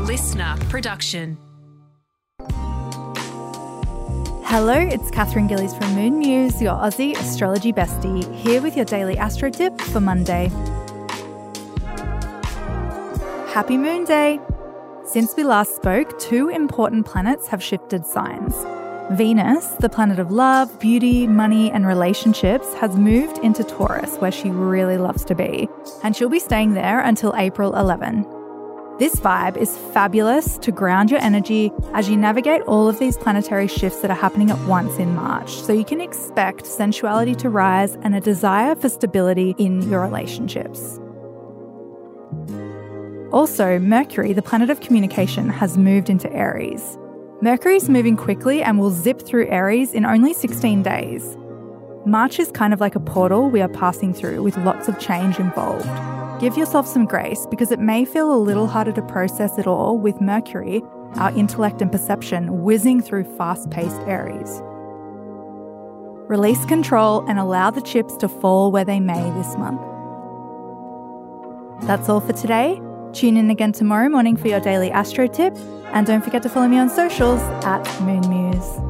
LiSTNR production. Hello, it's Katherine Gillies from Moon Muse, your Aussie astrology bestie, here with your daily astro tip for Monday. Happy Moon Day! Since we last spoke, two important planets have shifted signs. Venus, the planet of love, beauty, money, and relationships, has moved into Taurus, where she really loves to be, and she'll be staying there until April 11. This vibe is fabulous to ground your energy as you navigate all of these planetary shifts that are happening at once in March. So you can expect sensuality to rise and a desire for stability in your relationships. Also, Mercury, the planet of communication, has moved into Aries. Mercury is moving quickly and will zip through Aries in only 16 days. March is kind of like a portal we are passing through with lots of change involved. Give yourself some grace because it may feel a little harder to process it all with Mercury, our intellect and perception, whizzing through fast paced Aries. Release control and allow the chips to fall where they may this month. That's all for today. Tune in again tomorrow morning for your daily astro tip, and don't forget to follow me on socials at Moon Muse.